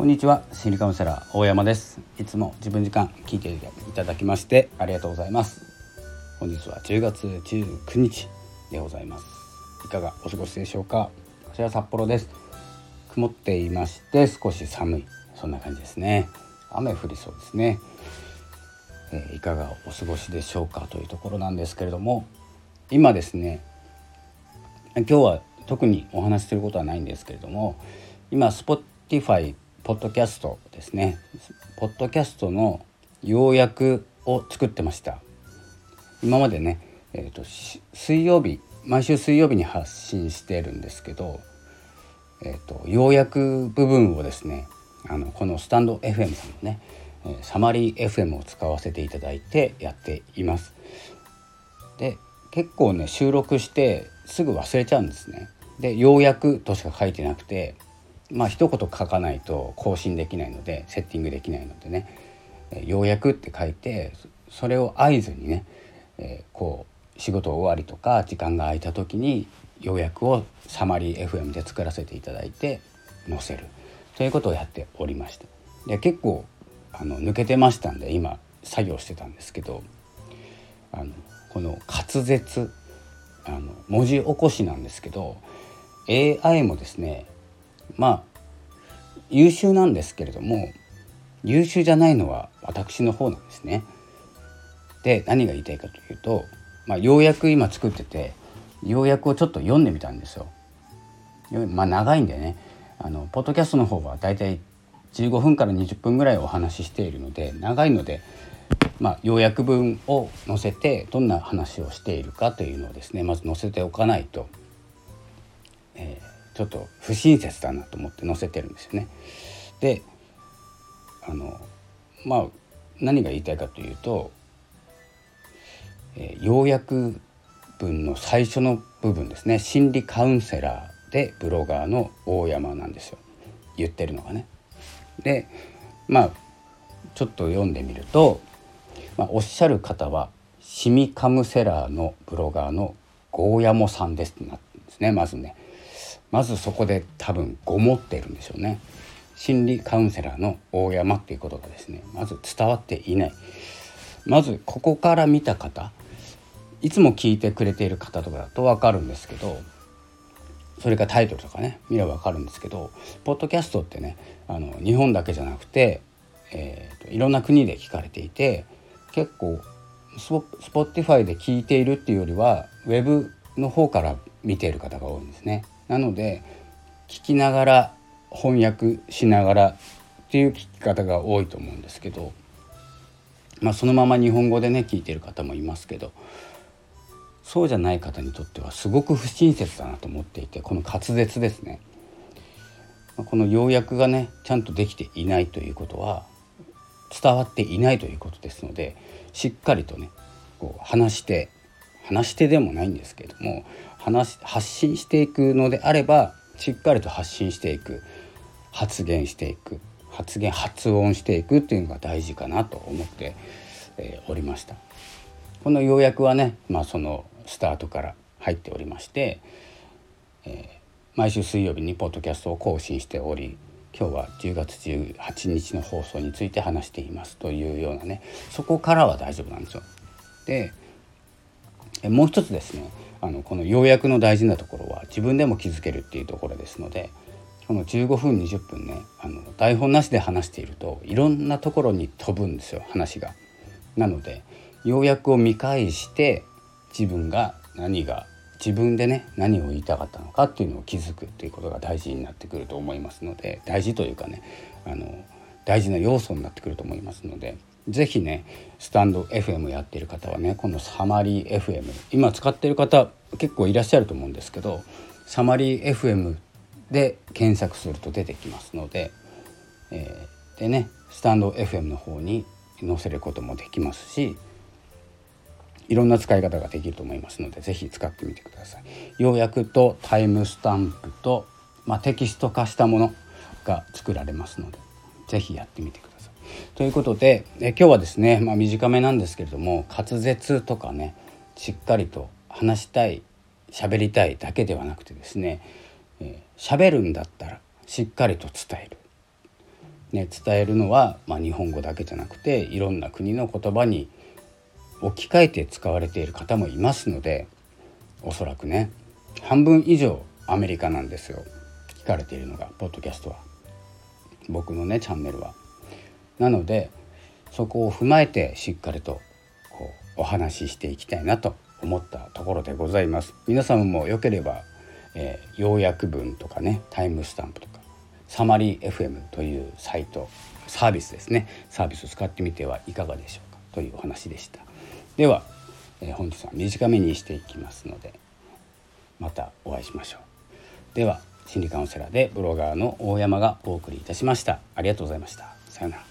こんにちは心理カウンセラー大山です。いつも自分時間聞いていただきましてありがとうございます。本日は10月19日でございます。いかがお過ごしでしょうか？こちら札幌です。曇っていまして少し寒い。そんな感じですね。雨降りそうですね、えー、いかがお過ごしでしょうか？というところなんですけれども今ですね今日は特にお話しすることはないんですけれども今 Spotify ポッドキャストですねポッドキャストの要約を作ってました今までね、えーと、水曜日毎週水曜日に発信してるんですけど、えーと、要約部分をですねあのこのスタンド FM さんのねサマリー FM を使わせていただいてやっています。で結構ね収録してすぐ忘れちゃうんですね。で要約としか書いてなくてまあ一言書かないと更新できないのでセッティングできないのでね「ようやく」って書いてそれを合図にね、えー、こう仕事終わりとか時間が空いた時に要約をサマリー FM で作らせていただいて載せるということをやっておりました。で結構あの抜けてましたんで今作業してたんですけどあのこの滑舌あの文字起こしなんですけど AI もですねまあ優秀なんですけれども優秀じゃないのは私の方なんですね。で何が言いたいかというと、まあ、ようやく今作っててようやくをちょっと読んでみたんですよ。まあ長いんでねあのポッドキャストの方はだいたい15分から20分ぐらいお話ししているので長いので、まあ、要約文を載せてどんな話をしているかというのをですねまず載せておかないと、えちょっと不親切だなと思って載せてるんですよね。であのまあ何が言いたいかというと、えー、要約文の最初の部分ですね心理カウンセラーでブロガーの大山なんですよ言ってるのがね。でまあちょっと読んでみると、まあ、おっしゃる方はシミカムセラーのブロガーのゴーヤモさんですってなってるんですねまずね。まずそこで多分ごもっているんでしょうね。心理カウンセラーの大山っていうことがですね。まず伝わっていない。まずここから見た方いつも聞いてくれている方とかだと分かるんですけどそれかタイトルとかね見れば分かるんですけどポッドキャストってねあの日本だけじゃなくて、えーと、いろんな国で聞かれていて結構 Spotify で聞いているっていうよりはウェブの方から見ている方が多いんですね。なので聞きながら翻訳しながらっていう聞き方が多いと思うんですけど、まあ、そのまま日本語でね聞いてる方もいますけどそうじゃない方にとってはすごく不親切だなと思っていてこの滑舌ですね。この要約がねちゃんとできていないということは伝わっていないということですのでしっかりとねこう話して話し手でもないんですけれども話発信していくのであればしっかりと発信していく発言していく発言発音していくっていうのが大事かなと思って、えー、おりましたこの要約はね、まあ、そのスタートから入っておりまして、えー、毎週水曜日にポッドキャストを更新しており今日は10月18日の放送について話していますというようなねそこからは大丈夫なんですよ。でもう一つですねあのこの要約の大事なところは自分でも気づけるっていうところですのでこの15分20分ねあの台本なしで話しているといろんなところに飛ぶんですよ話が。なので要約を見返して自分が何が自分でね何を言いたかったのかっていうのを気づくっていうことが大事になってくると思いますので大事というかねあの大事な要素になってくると思いますので是非ねスタンド FM やってる方はねこのサマリー FM 今使ってる方結構いらっしゃると思うんですけどサマリー FM で検索すると出てきますので、えー、でねスタンド FM の方に載せることもできますしいろんな使い方ができると思いますので是非使ってみてください。要約とタイムスタンプと、まあ、テキスト化したものが作られますので是非やってみてください。ということでえ今日はですね、まあ、短めなんですけれども滑舌とかねしっかりと話したい喋りたいだけではなくてですね喋、えー、るんだったらしっかりと伝える。ね、伝えるのは、まあ、日本語だけじゃなくていろんな国の言葉に置き換えて使われている方もいますのでおそらくね半分以上アメリカなんですよ。聞かれているのがポッドキャストは。僕のねチャンネルは。なのでそこを踏まえてしっかりとこうお話ししていきたいなと思ったところでございます。皆様もよければ、えー、要約文とかねタイムスタンプとかサマリー FM というサイトサービスですね。サービスを使ってみてはいかがでしょうかというお話でした。では、えー、本日は短めにしていきますのでまたお会いしましょう。では心理カウンセラーでブロガーの大山がお送りいたしました。ありがとうございました。さようなら。